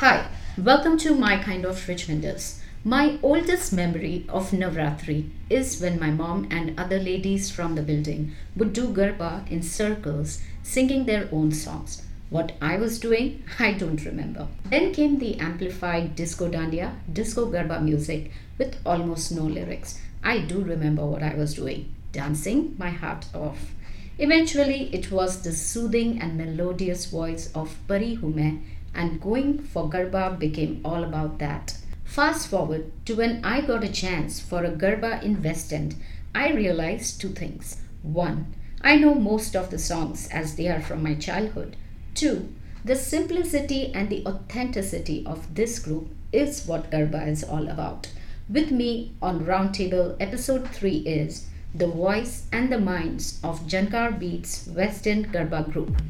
Hi, welcome to my kind of Richmonders. My oldest memory of Navratri is when my mom and other ladies from the building would do Garba in circles, singing their own songs. What I was doing, I don't remember. Then came the amplified disco dandiya, disco Garba music with almost no lyrics. I do remember what I was doing, dancing my heart off. Eventually, it was the soothing and melodious voice of Pari Hume and going for Garba became all about that. Fast forward to when I got a chance for a Garba in West End, I realized two things. One, I know most of the songs as they are from my childhood. Two, the simplicity and the authenticity of this group is what Garba is all about. With me on Roundtable episode 3 is the voice and the minds of Jankar Beats West End Garba group.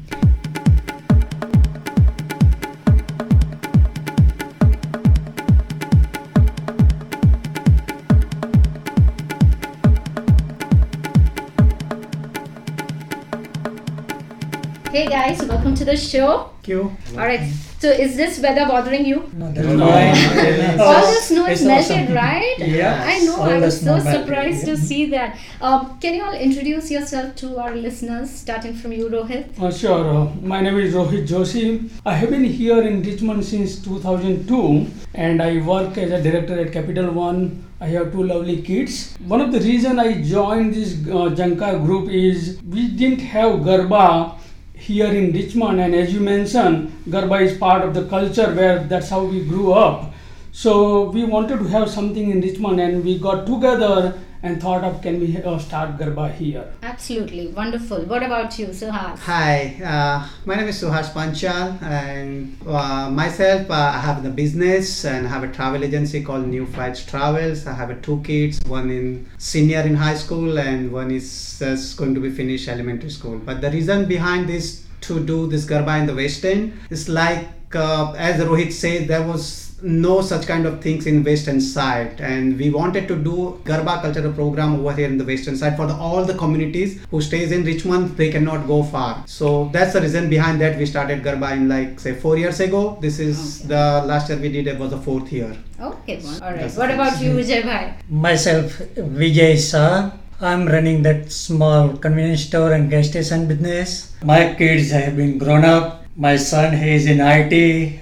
Hey guys, welcome to the show. Thank you. All right. So is this weather bothering you? No, that's No. fine. All the snow is It's melted, awesome. right? Yeah. I know. All I the was so snow melted, surprised to see that. Um, can you all introduce yourself to our listeners, starting from you, Rohit? Uh, sure. Uh, my name is Rohit Joshi. I have been here in Richmond since 2002 and I work as a director at Capital One. I have two lovely kids. One of the reason I joined this uh, Jankar group is we didn't have Garba here in Richmond and as you mentioned, Garba is part of the culture where that's how we grew up. So we wanted to have something in Richmond and we got together and thought of can we uh, start Garba here. Absolutely wonderful. What about you, Suhas? Hi, uh, my name is Suhash Panchal, and uh, myself, uh, I have the business and I have a travel agency called New Flights Travels. I have uh, two kids, one in senior in high school, and one is just going to be finished elementary school. But the reason behind this to do this Garba in the West End is like, uh, as Rohit said, there was no such kind of things in western side and we wanted to do garba cultural program over here in the western side for the, all the communities who stays in richmond they cannot go far so that's the reason behind that we started garba in like say four years ago this is Okay. the last year we did it was the fourth year Okay, one. all right. That's What about you. Vijay Bhai? Myself, Vijay sir I'm running that small convenience store and gas station business. My kids have been grown up. My son, he is in IT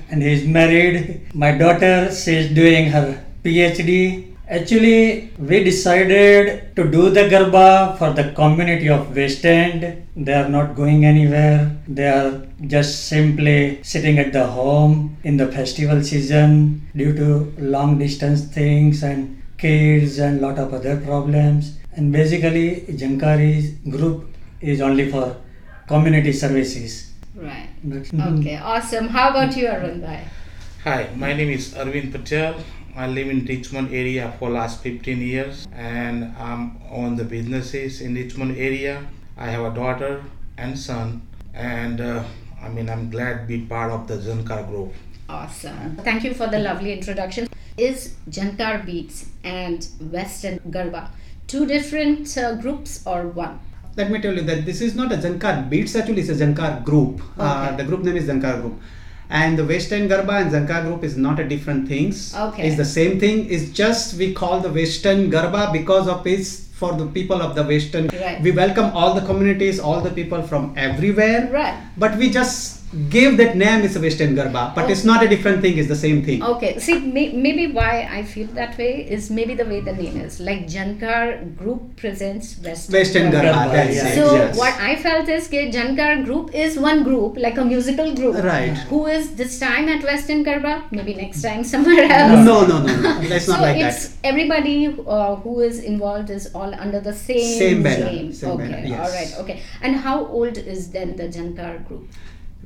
and he is married. My daughter, she is doing her PhD. Actually, we decided to do the Garba for the community of West End. They are not going anywhere. They are just simply sitting at the home in the festival season due to long distance things and kids and lot of other problems. And basically, Jankari's group is only for community services. Right. That's- Okay, awesome. How about you, Arun Bhai? Hi, my name is Arvind Patel. I live in Richmond area for last 15 years and I'm on the businesses in Richmond area. I have a daughter and son and uh, I mean I'm glad to be part of the Zankar group. Awesome. Thank you for the lovely introduction. Is Jankar Beats and Western Garba two different uh, groups or one? Let me tell you that this is not a Jankar Beats actually it's a Zankar group uh, the group name is Zankar group and the Western Garba and Zankar group is not a different things Okay. it's the same thing it's just we call the Western Garba because of its for the people of the Western Right. we welcome all the communities all the people from everywhere Right. but we just gave that name is a Western Garba but it's not a different thing it's the same thing Okay, see, may, maybe why I feel that way is maybe the way the name is. Like Jankar Group presents Western, Western Garba, Garba, that's yeah. it, So yes. what I felt is that Jankar Group is one group, like a musical group. Right. Who is this time at Western Garba? Maybe next time somewhere else. no no no no that's not so like it's that everybody uh, who is involved is all under the same Same banner, name. same okay, banner, yes. all right, okay. And how old is then the Jankar group?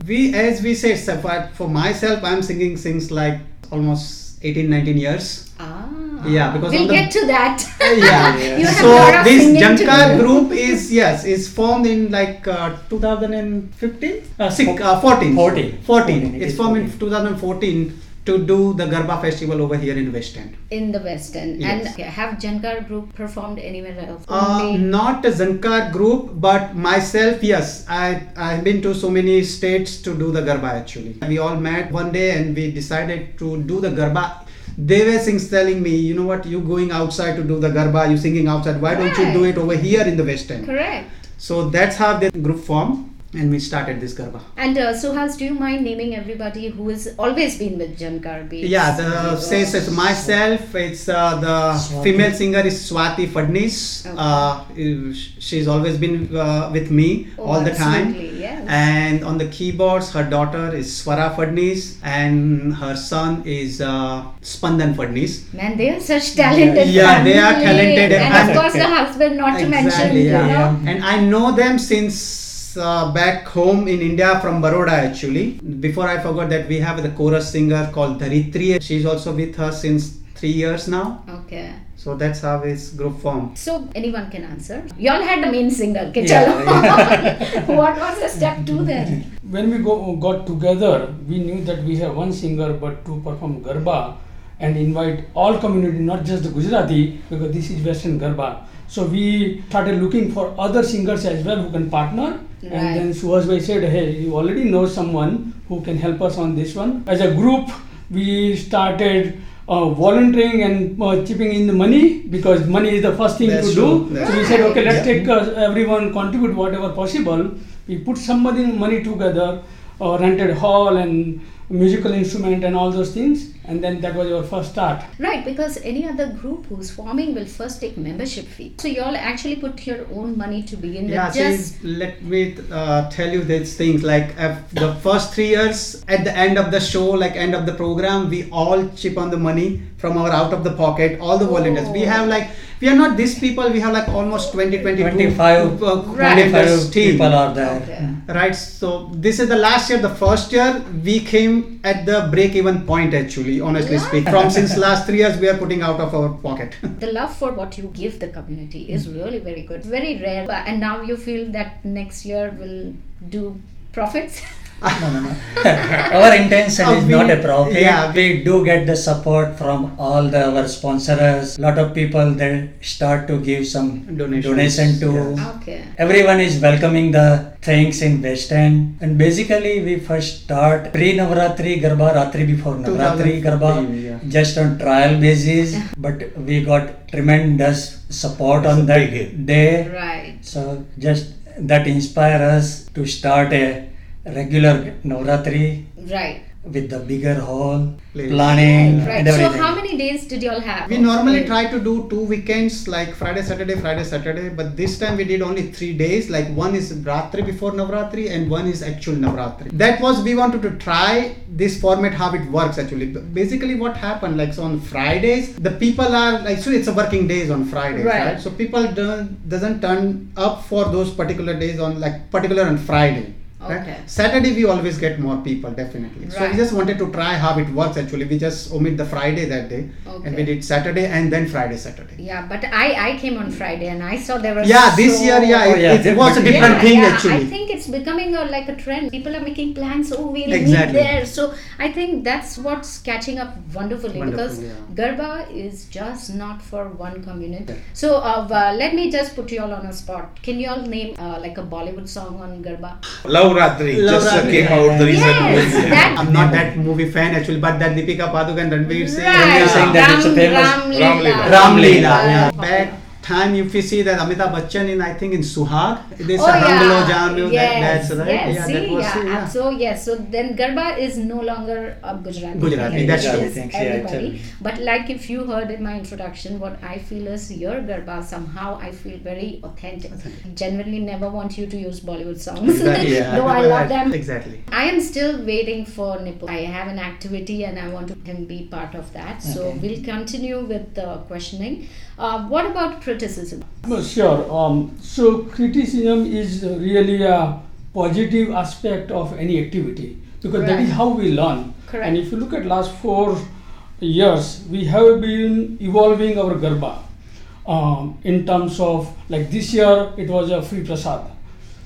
We as we said so for, for myself i'm singing since like almost 18 19 years. Ah. Yeah, because we'll the- get to that. yeah you have so this singing to jankar group is yes is formed in like uh, 2015 uh, six, uh, 14 14. 14 14, it's is formed in 2014 to do the Garba festival over here in West End. In the West End. Yes. And have Jankar group performed anywhere else? Uh, not a Zankar group, but myself, yes. I I've been to so many states to do the Garba actually. We all met one day and we decided to do the Garba. They were sings telling me, you know what, you going outside to do the Garba, you singing outside. Why don't you do it over here in the West End? Correct. So that's how the group formed and we started this Garba. And uh, Suhas, do you mind naming everybody who has always been with Jan Be it Yeah, the CEO? says it's myself. It's uh, the Swati. female singer is Swati Fadnis. Okay. Uh, she's always been uh, with me Oh, all the time. absolutely, yes. And on the keyboards, her daughter is Swara Fadnis, and her son is uh, Spandan Fadnis. Man, they are such talented. Yeah, they are talented And and- of course, the husband, not to mention, you know. And I know them since uh, back home in India from Baroda actually. Before I forgot that we have the chorus singer called Dharitri. She's also with us since three years now. Okay. So that's how this group formed. So anyone can answer. You all had the main singer. Okay, Yeah, chalo. what was the step two then? when we go, got together, we knew that we have one singer, but to perform Garba and invite all community, not just the Gujarati, because this is Western Garba. So we started looking for other singers as well who can partner. Right. And then Suhas Bhai said, hey, you already know someone who can help us on this one. As a group, we started uh, volunteering and uh, chipping in the money because money is the first thing That's to true. do. That's So we said, okay, let's Yeah. take uh, everyone contribute whatever possible. We put some money, money together, uh, rented hall and musical instrument and all those things, and then that was your first start. Right, because any other group who's forming will first take membership fee. So you all actually put your own money to begin with. Yeah, just see, let me uh, tell you these things. Like uh, the first three years, at the end of the show, like end of the program, we all chip on the money from our out of the pocket. All the volunteers. We Oh. have like we are not these people. We have like almost 20, 22 25, uh, 25 people are there. Okay. Right. So this is the last year. The first year we came at the break-even point. Actually, honestly Yeah. speaking, from since last three years we are putting out of our pocket. The love for what you give the community is really very good. Very rare. And now you feel that next year will do profits. No, no, no. our intention Uh, is we- not a profit. yeah. we do get the support from all the our sponsors. Lot of people they start to give some Donations, donation to. yes. okay. Everyone is welcoming the things in West End, and basically we first start pre Navratri Garba Ratri before Navratri 2015, Garba yeah. just on trial basis, but we got tremendous support It's on a that big day. Right. So just that inspire us to start a regular Navratri Right. with the bigger hall, planning Right. and So how many days did you all have? We normally try to do two weekends, like Friday, Saturday, Friday, Saturday. But this time we did only three days. Like one is Ratri before Navratri, and one is actual Navratri. That was we wanted to try this format how it works actually. Basically, what happened like so on Fridays, the people are like so it's a working days on Fridays, Right. right? So people don't doesn't turn up for those particular days on like particular on Friday. Right? Okay. Saturday we always get more people definitely. Right. So we just wanted to try how it works actually. We just omit the Friday that day and we did Saturday and then Friday, Saturday. Yeah, but I I came on Friday and I saw there was Yeah, this so- year, yeah, Oh, it, yeah, it was a different yeah, thing yeah, actually. I think it's becoming a, like a trend. People are making plans. Oh, we'll Exactly. meet there. So I think that's what's catching up wonderfully Wonderful, because yeah. Garba is just not for one community. So uh, uh, let me just put you all on a spot. Can you all name uh, like a Bollywood song on Garba? Love Ratri Love just uh, Ratri. came out the recent Yes, movie. that- I'm not that movie fan actually, but that Deepika Padukone, Ranveer Singh, Right. Ranveer saying that Ram, it's a famous- Ram, Ram Leela. Leela. Ram Leela. Uh, Yeah. Back time, if you see that Amitabh Bachchan in, I think in Suhag, this Oh yeah, Lo Janu, yes, that, that's right. Yes, yeah, see, that was yeah. yeah. So yes, so then Garba is no longer a Gujarati. Gujarati, thing. that's true. is Things, yeah, everybody. actually. But like if you heard in my introduction, what I feel is your Garba somehow I feel very authentic. Genuinely never want you to use Bollywood songs. Exactly, yeah. Though I love them. Exactly. I am still waiting for Nipul. I have an activity and I want to him be part of that. So we'll continue with the questioning. Uh, what about criticism? No, sure. Um, so criticism is really a positive aspect of any activity because that is how we learn. Correct. And if you look at last four years, we have been evolving our garba um, in terms of like this year it was a free prasad.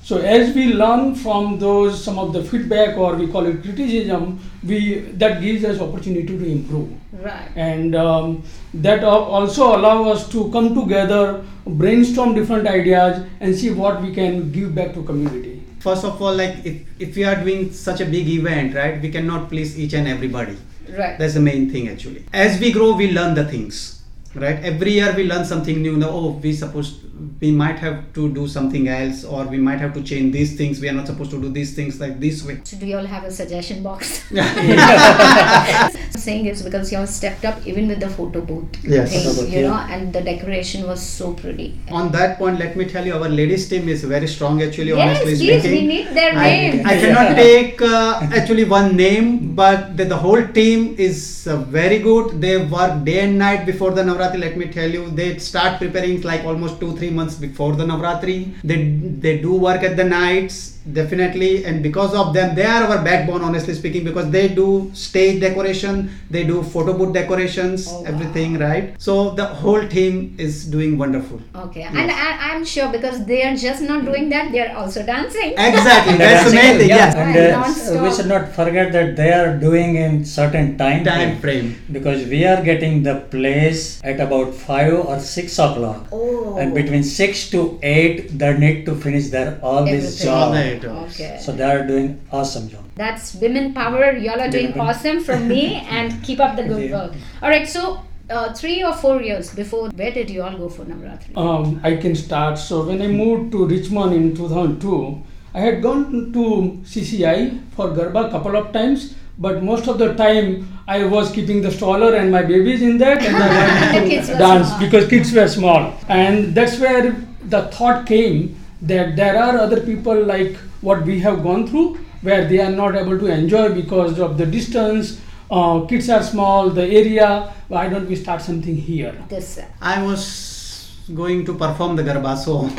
So as we learn from those some of the feedback or we call it criticism, we that gives us opportunity to improve, Right. and um, that also allow us to come together, brainstorm different ideas, and see what we can give back to community. First of all, like if, if we are doing such a big event, right, we cannot please each and everybody. Right. That's the main thing actually. As we grow, we learn the things, right? Every year we learn something new. Now, oh, we supposed we might have to do something else, or we might have to change these things. We are not supposed to do these things like this way. So do you all have a suggestion box? saying is because you all stepped up even with the photo booth Yes. thing, Photo booth, you yeah. know, and the decoration was so pretty. On that point, let me tell you, our ladies team is very strong actually. yes, honestly please, speaking. we need their I, names. I cannot take uh, actually one name, but the, the whole team is uh, very good. They work day and night before the Navratri. Let me tell you, they start preparing like almost two three months before the Navratri. They they do work at the nights definitely, and because of them, they are our backbone. Honestly speaking, because they do stage decoration, they do photo booth decorations, Oh, wow. everything right. So the whole team is doing wonderful. Okay, and I, I'm sure because they are just not doing that, they are also dancing. Exactly, And that's the main thing. yeah, Yes, and uh, we should not forget that they are doing in certain time, time frame. frame. because we are getting the place at about 5 or 6 o'clock Oh. and between 6 to 8 they need to finish their all this Everything. job Right. Okay. so they are doing awesome job That's women power. Y'all are doing Women. awesome from me and keep up the good Yeah. work. All right, so uh, three or four years before, where did you all go for Navratri? Um, I can start. So when I moved to Richmond in 2002, I had gone to CCI for Garba a couple of times, but most of the time I was keeping the stroller and my babies in that, and I went to dance small. because kids were small, and that's where the thought came that there are other people like what we have gone through, where they are not able to enjoy because of the distance. Uh, kids are small, the area. Why don't we start something here? This. uh, I was going to perform the Garba, so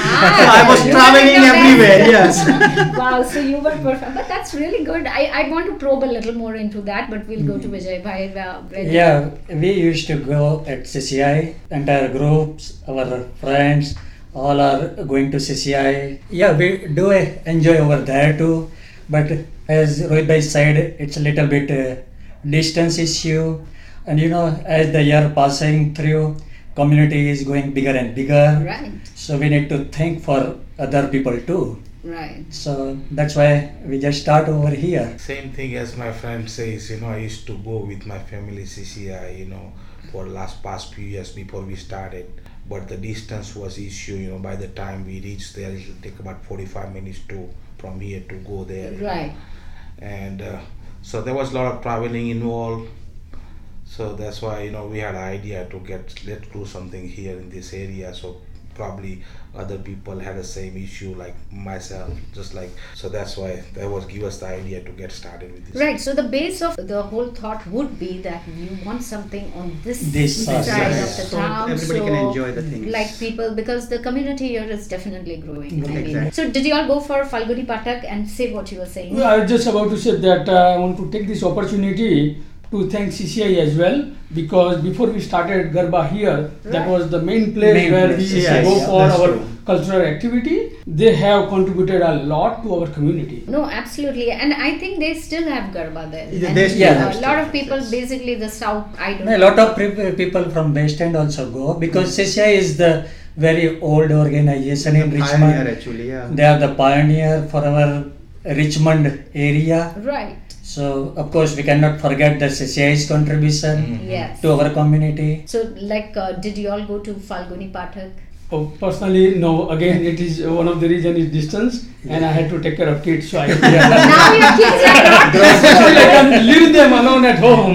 Ah, I was traveling were in the everywhere. Yes. wow, so you were perfect. But that's really good. I, I want to probe a little more into that, but we'll go to Vijay Bhai. uh, yeah we used to go at cci entire groups our friends all are going to cci yeah we do enjoy over there too but as rohit bhai said it's a little bit uh, distance issue. And you know as the year passing through community is going bigger and bigger. Right, so we need to think for other people too. Right. so that's why we just start over here. Same thing as my friend says, you know, I used to go with my family CCI, you know, for last past few years before we started. But the distance was issue, you know, by the time we reached there, it will take about 45 minutes to from here to go there. Right. And uh, so there was a lot of traveling involved. So that's why, you know, we had an idea to get, let's do something here in this area. So probably other people had the same issue like myself, just like, so that's why that was give us the idea to get started with this. Right, so the base of the whole thought would be that you want something on this, This side side, of yes. the So town. everybody can enjoy the things. Like people, because the community here is definitely growing. I mean. Exactly. So did you all go for Falguni Pathak and say what you were saying? Well, I was just about to say that uh, I want to take this opportunity to thank CCI as well because before we started Garba here, that was the main place Main where place, we used yes, to go yeah, for our true. cultural activity. They have contributed a lot to our community. No, absolutely, and I think they still have Garba there. Yeah, they still uh, have a lot of people, yes. basically the south. I don't. A know. lot of people from West End also go because CCI is the very old organization in Pioneer Richmond. actually, yeah. They are the pioneer for our Richmond area. Right. So of course we cannot forget the CCI's contribution Yes. to our community. So, like, uh, did you all go to Falguni Pathak? Oh, personally, no. Again, it is uh, one of the reason is distance, and I had to take care of kids, so I. now your kids are not Still, I can leave them alone at home.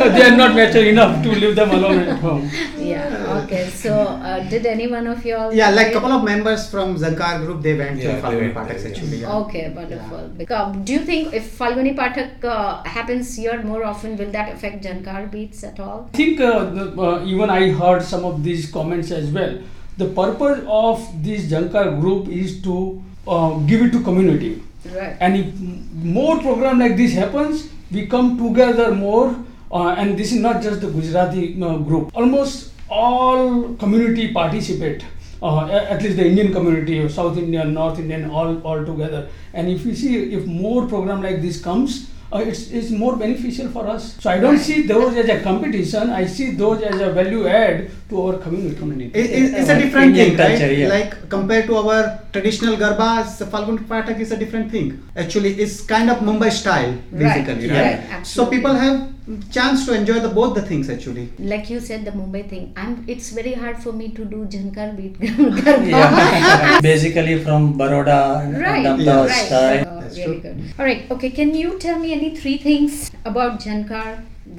they are not mature enough to leave them alone at home. Yeah. Okay. So, uh, did any one of you all? Yeah, like go? couple of members from Zankar group, they went Yeah, to they Falguni went Pathaks there, actually. Yeah. Okay, wonderful. Because, do you think if Falguni Pathak uh, happens here more often, will that affect Jankar beats at all? I think uh, the, uh, even I heard some of these comments as well. The purpose of this Jankar group is to uh, give it to community. Right. And if more program like this happens, we come together more. Uh, and this is not just the Gujarati uh, group. Almost all community participate. uh, at least the Indian community, South Indian, North Indian, all all together. And if you see, if more program like this comes, uh, it's, it's more beneficial for us. So I don't see those as a competition. I see those as a value add to our community. It, it, it's a different Indian thing, right? yeah. Like compared to our traditional garba, the Falguni Pathak is a different thing. Actually, it's kind of Mumbai style, Right, basically, yeah. right? right, So absolutely. people have chance to enjoy the both the things actually. like you said the mumbai thing i'm it's very hard for me to do jankar beat garba Basically from Baroda right Ahmedabad right style. Oh, That's really true. good all right okay can you tell me any three things about jankar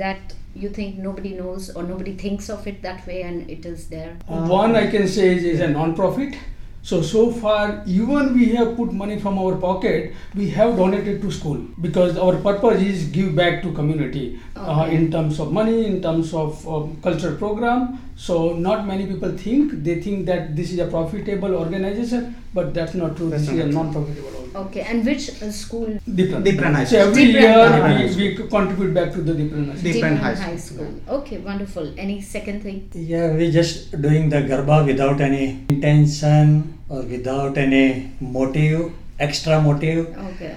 that you think nobody knows or nobody thinks of it that way and it is there One I can say is, is a non-profit. So so far, even we have put money from our pocket, we have donated to school because our purpose is give back to community uh, in terms of money, in terms of um, cultural program. So not many people think they think that this is a profitable organization, but that's not true. That's this is a non-profitable organization. Okay and which uh, school Deep Run. Dipran High So School. every Deep Run year School. we, we contribute back to the Deep Run. High School. Different Deep Run high high school. school okay wonderful any second thing Yeah, we just doing the Garba without any intention or without any motive, extra motive. okay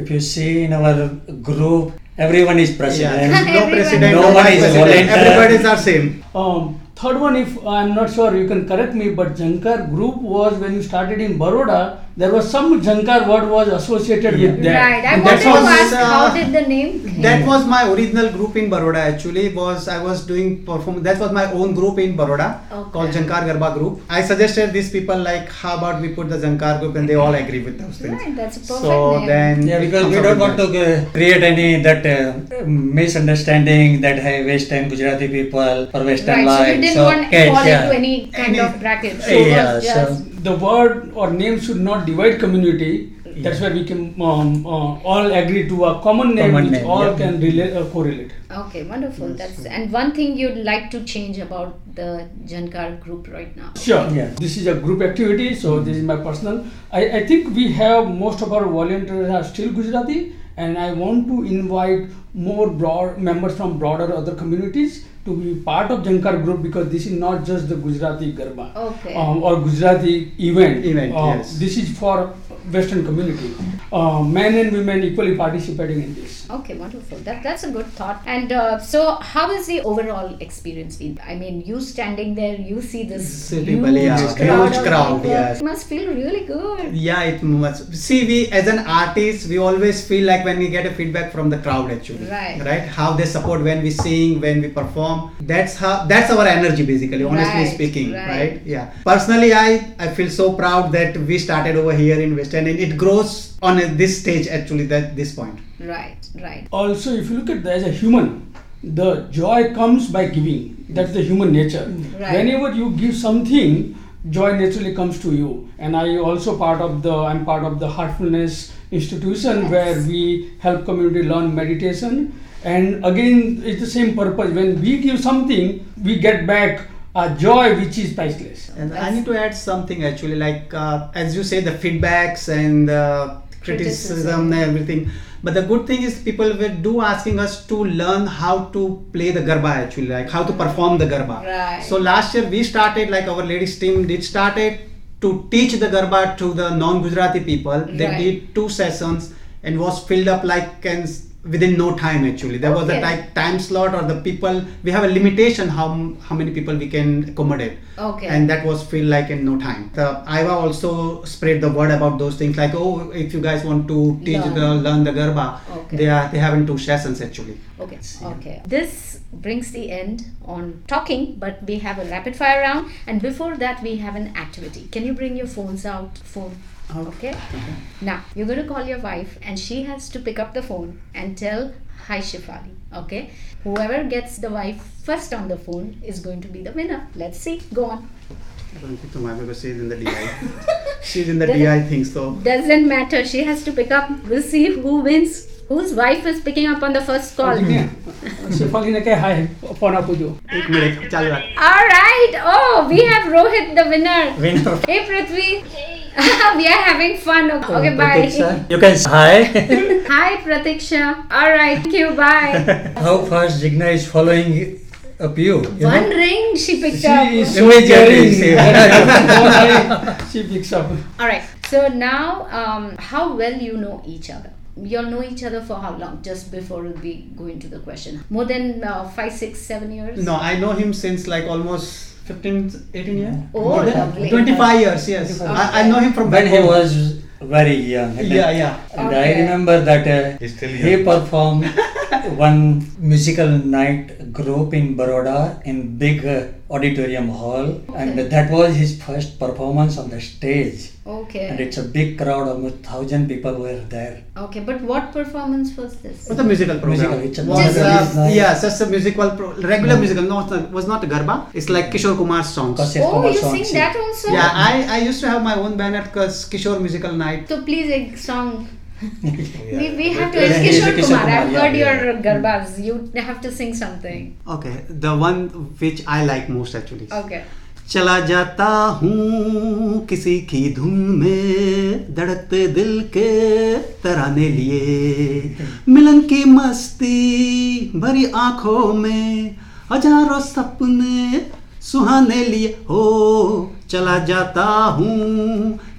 If you see in our group, everyone is president. Yeah. no president, No no one is president. volunteer. Everybody is our same. Um, third one, if I'm not sure, you can correct me, but Jankar group was when you started in Baroda, there was some Jankar word was associated with that. right i And wanted that's to was, ask uh, how did the name came? That was my original group in Baroda actually. Was I was doing perform that was my own group in Baroda Okay. called Jankar Garba group. I suggested these people like how about we put the Jankar group and they all agree with those things. right that's a perfect So name. then Yeah, because we don't want to uh, create any that uh, misunderstanding that hey Western Gujarati people or Western right so you didn't so want to fall yeah. into any kind Any- of bracket So it Yeah, was so- just The word or name should not divide community. That's why we can um, uh, all agree to a common name Common which name, all yeah. can relate uh, correlate. Okay, wonderful. That's and one thing you'd like to change about the Jankar group right now. Sure. Yeah. This is a group activity, so this is my personal. I, I think we have most of our volunteers are still Gujarati, and I want to invite more broad members from broader other communities to be part of Jankar group because this is not just the Gujarati Garba Okay. um, or Gujarati event. Event, Uh, yes. This is for Western community. Uh, men and women equally participating in this. Okay, wonderful. That that's a good thought. And uh, so, how is the overall experience been? I mean, you standing there, you see this See huge yeah, crowd, huge crowd, yes. It must feel really good. Yeah, it must. See, we as an artist, we always feel like when we get a feedback from the crowd, actually, Right. Right? How they support when we sing, when we perform. That's how. That's our energy, basically. Honestly Right, speaking, right. right. Yeah. Personally, I I feel so proud that we started over here in West End, and it grows on a, this stage actually. That this point. Right, right. Also, if you look at the, as a human, the joy comes by giving. That's the human nature. Mm. Right. Whenever you give something, joy naturally comes to you. And I also part of the I'm part of the Heartfulness institution Yes. where we help community learn meditation. And again, it's the same purpose. When we give something, we get back a joy which is priceless. And I need to add something actually, like uh, as you say, the feedbacks and uh, Criticism. criticism and everything. But the good thing is people will do asking us to learn how to play the garba actually, like how to perform the garba. Right. So last year we started, like our ladies team did started to teach the garba to the non-Gujarati people. They Right. did two sessions and was filled up like and within no time actually there was a like time slot or the people we have a limitation how how many people we can accommodate Okay. and that was filled like in no time the iva also spread the word about those things like oh if you guys want to teach Learn. the learn the garba Okay. they are they having two sessions actually Okay, okay. This brings the end on talking, but we have a rapid fire round, and before that, we have an activity. Can you bring your phones out? Phone. Okay. Now you're going to call your wife, and she has to pick up the phone and tell Hi Shefali. Okay. Whoever gets the wife first on the phone is going to be the winner. Let's see. Go on. she's in the DI. she's in the DI thing so. Doesn't matter. She has to pick up. We'll see who wins. Whose wife is picking up on the first call? Hi All right. Oh, we have Rohit the winner. Winner. Hey Prithvi. Hey. we are having fun. Okay, okay bye. Pratiksha, You can say hi. Hi Pratiksha. All right, thank you. Bye. How fast Jigna is following up you. you One know? ring she picked She up. is Immediately so caring. she picks up. All right. So now, um, how well you know each other? You all know each other for how long? Just before we go into the question, more than uh, five, six, seven years. No, I know him since like almost 15, 18 years. Oh, More than lovely. 25 years, yes. I, I know him from when he home. was very young. and Yeah, yeah. And Okay. I remember that uh, He's still he young. performed one musical night group in Baroda in big uh, auditorium hall, and that was his first performance on the stage. Okay. And it's a big crowd, almost thousand people were there. Okay, but what performance was this? What's a musical program? Musical, it's a was, musical, uh, it's yeah, just a musical, pro- regular musical. No, it's not- was not a garba. It's like Kishore Kumar's songs. Kashyap Oh, Kumar you song, sing see. that also? Yeah, I, I used to have my own band at Kas- Kishore Musical Night. So please, a song. Yeah. We, we have to Yeah, Kishore Kumar. Kumar, I've heard yeah. your yeah. garbas. You have to sing something. Okay, the one which I like most actually. Okay. चला जाता हूँ किसी की धुन में धड़कते दिल के तराने लिए मिलन की मस्ती भरी आँखों में हज़ारों सपने सुहाने लिए हो चला जाता हूँ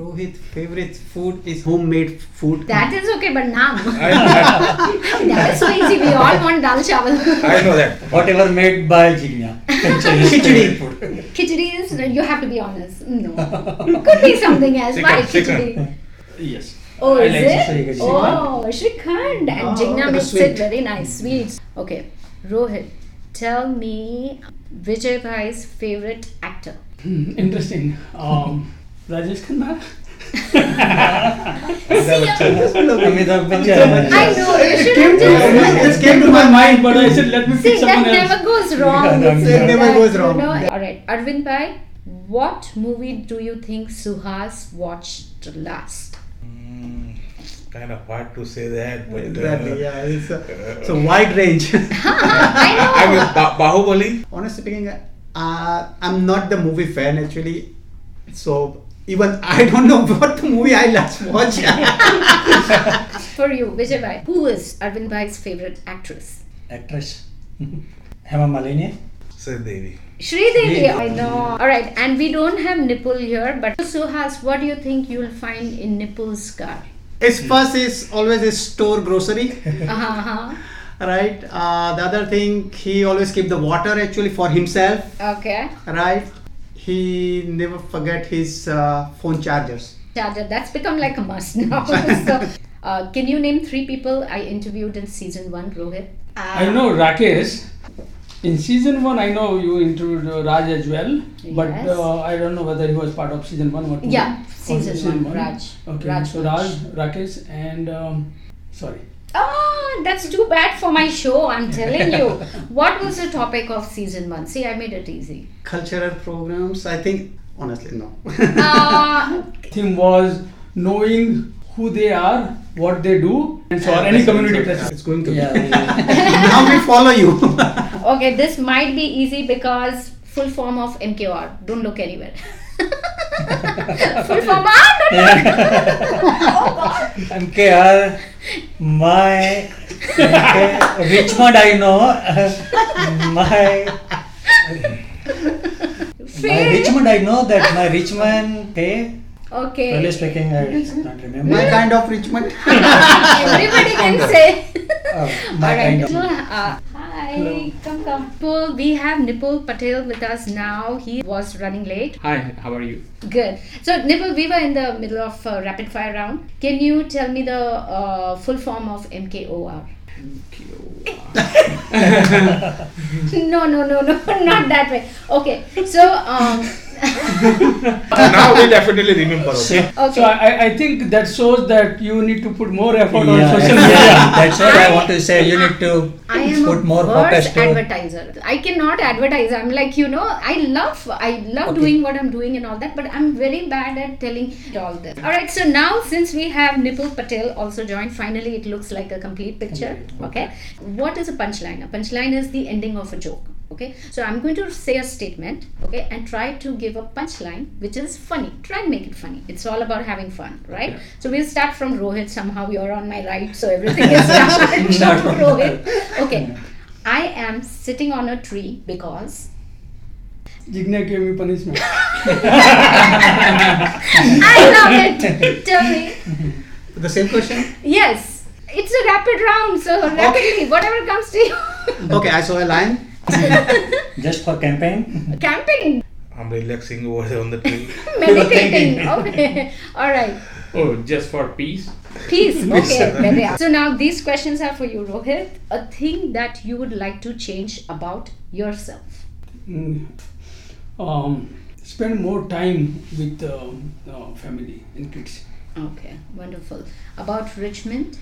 Rohit favorite food is homemade food That is okay, but naam. I, I, that is so easy. We all want dal chawal. I know that. Whatever made by Jigna. Khichdi. Khichdi is, you have to be honest. No. Could be something else. Why Chicken, khichdi? chicken. Yes. Oh, I is like it? Oh, Shrikhand. And Oh, Jigna makes sweet. it very nice. Sweets. Okay. Rohit, tell me Vijay Bhai's favorite actor. Hmm, Interesting. Um, Rajesh Khanna. Amitabh Bachchan. I know, you should came have to just. my mind. It came to my mind, but I said let me See, pick that someone else. never goes wrong. Yeah, It's that never that, goes you wrong. know. Alright, Arvind Bhai, what movie do you think Suhas watched last? Mm, kind of hard to say that, but uh, exactly yeah it's a, it's a wide range I mean, ba- Bahubali. honestly speaking uh, i'm not the movie fan actually so even i don't know what the movie i last watched For you, Vijay Bhai, who is Arvind Bhai's favorite actress? Actress. Hema Malini. Sri Devi. Sridevi, Yeah. I know. Alright, and we don't have Nipul here, but Suhas, what do you think you'll find in Nipul's car? its first is always a store grocery Uh-huh, uh-huh. right uh, the other thing he always keep the water actually for himself Okay. right he never forget his uh, phone chargers Charger, that's become like a must now. so, uh, can you name three people I interviewed in season one, Rohit? I know Rakesh. In season one, I know you interviewed uh, Raj as well, but Yes. uh, I don't know whether he was part of season one or two. Yeah, Or season one, Raj. Okay, Raj so Raj, Rakesh, and um, sorry. Oh, that's too bad for my show, I'm telling you. what was the topic of season one? See, I made it easy. cultural programs i think honestly no Uh, Theme was knowing who they are, what they do, and so or any community presence. it's going to Yeah. be yeah. now we follow you okay, this might be easy because full form of MKR. Don't look anywhere. Full form. Ah, don't look. MKR, my MK, Richmond I know. my my Fair. Richmond I know that my Richmond pay. Okay. Really speaking, I don't remember. my kind of richmond Everybody can say. Uh, my Alright. kind of. Uh, hi, come come. Nipul, we have Nipul Patel with us now. He was running late. Hi, how are you? Good. So Nipul, we were in the middle of uh, rapid fire round. Can you tell me the uh, full form of MKOR? no, no, no, no, not that way. Okay. So um, now we definitely remember. Okay. Okay. So I, I think that shows that you need to put more effort on Yeah, social yeah, media. That's what I want to say. You need to I am put a more worse focus to. advertiser. I cannot advertise. I'm like you know, I love, I love Okay. doing what I'm doing and all that, but I'm very bad at telling all this. All right. So now, since we have Nipul Patel also joined, finally it looks like a complete picture. Okay. What is a punchline? A punchline is the ending of a joke. Okay. So I'm going to say a statement. Okay, and try to give a punchline which is funny. Try and make it funny. It's all about having fun, right? So we'll start from Rohit. Somehow you're on my right, so everything is down from Rohit. Okay. I am sitting on a tree because Jigna gave me punishment. I love it. Tell me. The same question? Yes. It's a rapid round, so rapidly, whatever comes to you. Okay, I saw a line. Just for campaign. Camping, I'm relaxing over there on the tree. meditating. Okay. All right. Oh, just for peace? Peace. Okay. very. So now these questions are for you, Rohit. A thing that you would like to change about yourself. Mm. um, spend more time with um, uh, family and kids. Okay. Wonderful. About Richmond.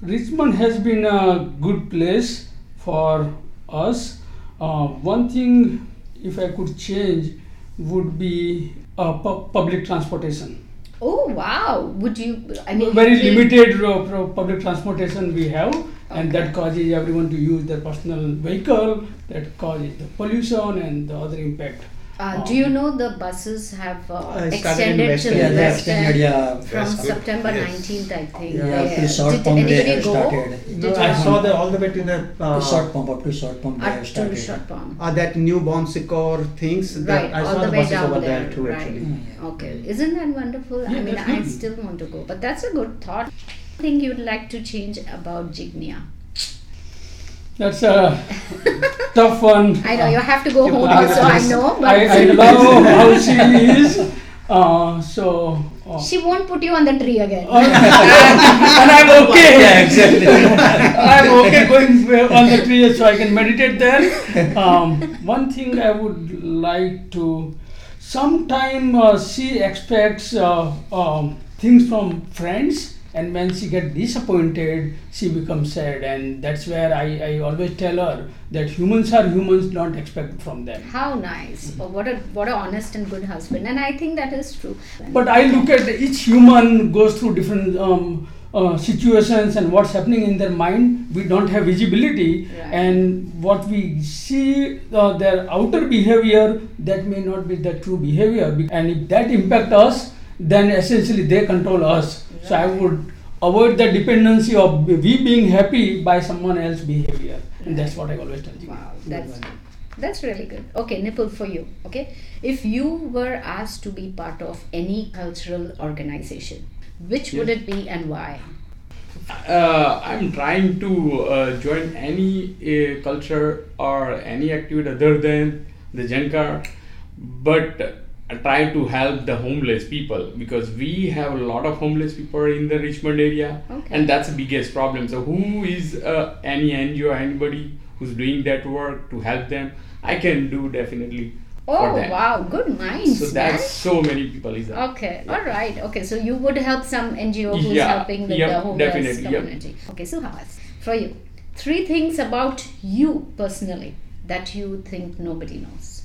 Richmond has been a good place for us. Uh, one thing, if I could change, would be uh, pu- public transportation. Oh wow! Would you? I mean, Very limited uh, public transportation we have, and that causes everyone to use their personal vehicle. That causes the pollution and the other impact. Uh, do you know the buses have uh, Uh, it started in extended West till End. Yeah, the West extended, End yeah. from Yes, good. September Yes. 19th, I think. Yeah, to short Did pump they anybody have go? started. Did No, you I saw the all the way to the uh, short pump up to short pump they Up to started. short pump. uh, that new bomb secure things. that Right, I all saw the the, way buses down over there, there, too. right. Actually, Mm. Okay, isn't that wonderful? I mean, that's I still want to go, but that's a good thought. Thing you'd like to change about Jigna? That's a tough one. I know you have to go home put also. I know, but I, I love how she is. Uh, so. Uh, she won't put you on the tree again. and I'm okay. Yeah, exactly. I'm okay going on the tree so I can meditate there. Um, one thing I would like to, sometime uh, she expects uh, um, things from friends and when she gets disappointed she becomes sad and that's where I, I always tell her that humans are humans don't expect from them How nice! Oh, what a what a honest and good husband, and I think that is true. but I look at each human goes through different um, uh, situations and what's happening in their mind. We don't have visibility, Right. and what we see uh, their outer behavior that may not be the true behavior. And if that impact us, then essentially they control us. So I would avoid the dependency of we being happy by someone else's behavior, and that's what I always tell you. Wow, that's that's really good. Okay, Nipul for you. Okay, if you were asked to be part of any cultural organization, which would it be and why? Uh, I'm trying to uh, join any uh, culture or any activity other than the Jankar, but I try to help the homeless people because we have a lot of homeless people in the Richmond area, Okay. and that's the biggest problem. So, who is uh, any NGO anybody who's doing that work to help them? I can do definitely Oh wow, good minds, So that's so many people is that. Okay, all right. Okay, so you would help some NGO who's Yeah, helping with yep, the homeless definitely, yep. community. Okay, Suhas, for you, three things about you personally that you think nobody knows.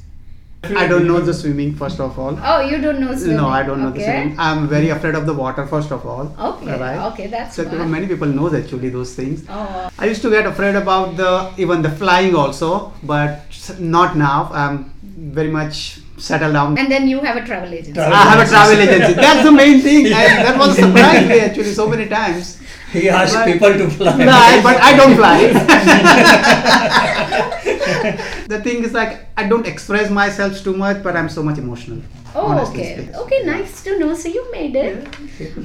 I don't know the swimming first of all. Oh, you don't know swimming. No, I don't know okay. the swimming. I'm very afraid of the water first of all. Okay, Right? okay, that's So fun. many people knows actually those things. Oh, I used to get afraid about the even the flying also, but not now. I'm very much settled down. and then you have a travel agency. Travel I have a travel agency. That's the main thing, and that was surprised me actually so many times. He asked But- people to fly. No, but I don't fly. the thing is like I don't express myself too much, but I'm so much emotional. Oh, honestly okay. speaking. Okay, nice to know. So you made it.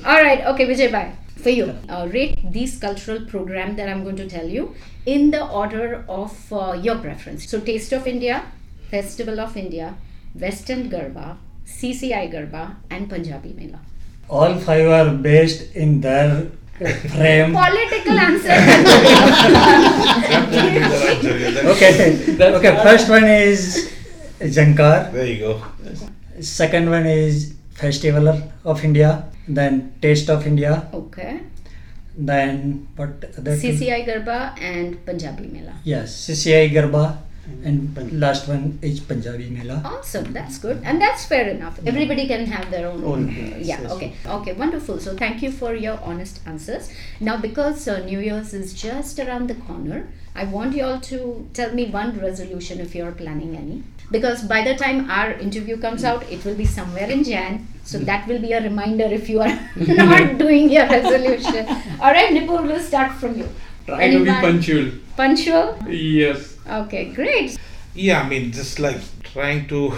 All right. Okay, Vijay, bye. For you, uh, rate these cultural program that I'm going to tell you in the order of uh, your preference. So, Taste of India, Festival of India, Western Garba, CCI Garba, and Punjabi Mela. All five are based in their frame. Political answer. Okay. Okay. First one is Jankar. There you go. Second one is Festival of India, then Taste of India, Okay. then what other two? CCI Garba and Punjabi Mela. Yes, CCI Garba, and last one is Punjabi Mela. Awesome, that's good, and that's fair enough. Everybody can have their own. Own, yes, yeah, yes. okay, okay, wonderful. So thank you for your honest answers. Now, because uh, New Year's is just around the corner, I want you all to tell me one resolution if you're planning any. Because by the time our interview comes out, it will be somewhere in Jan. So that will be a reminder if you are not doing your resolution. All right, Nipul, we'll start from you. Try to be punctual. Punctual? Yes. Okay, great. Yeah, I mean, just like trying to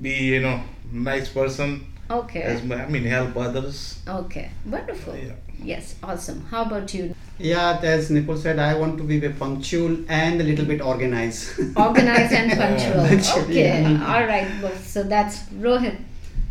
be, you know, nice person. Okay. As I mean, help others. Okay, wonderful. Yeah. Yes, awesome. How about you? Yeah, as Nipul said, I want to be very punctual and a little bit organized. Organized and punctual. Punctual, Okay, yeah. all right. Well, so that's Rohit.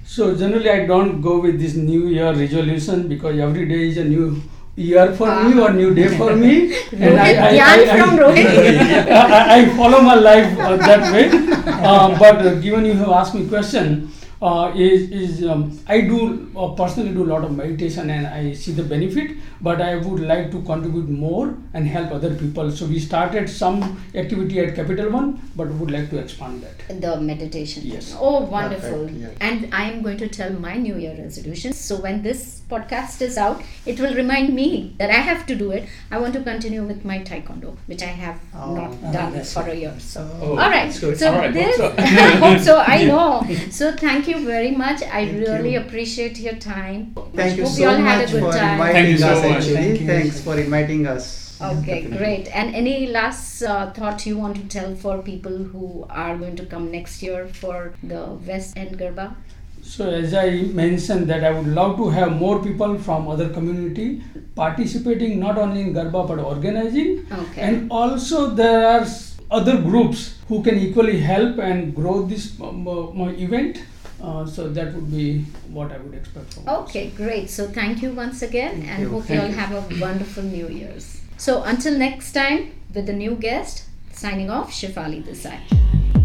So generally, I don't go with this New Year resolution because every day is a new year for me or new day for me, Rohit Gyan from Rohit. I, I follow my life uh, that way. Uh, but given you have asked me question, uh, is is um, I do uh, personally do a lot of meditation and I see the benefit, but I would like to contribute more and help other people. So we started some activity at Capital One, but would like to expand that. The meditation. Yes. Oh, wonderful. Perfect, yeah. And I am going to tell my New Year resolution. So when this podcast is out, it will remind me that I have to do it. I want to continue with my taekwondo, which I have Oh, not ah, done for a year. So. Oh, All right. So All right, this, hope so. hope so. I know. So thank you very much. I Thank really you. appreciate your time. Thank you Hope so you all had much a good for time. inviting Thank you so us. much. Actually, Thank thanks for inviting us. Okay, great. And any last uh, thought you want to tell for people who are going to come next year for the West End Garba? So as I mentioned that I would love to have more people from other community participating not only in Garba but organizing Okay. and also there are other groups who can equally help and grow this um, uh, event. Uh, so that would be what I would expect from us. Okay, great. So thank you once again and you. hope you all you. have a wonderful New Year's. So until next time with the new guest, signing off, Shifali Desai.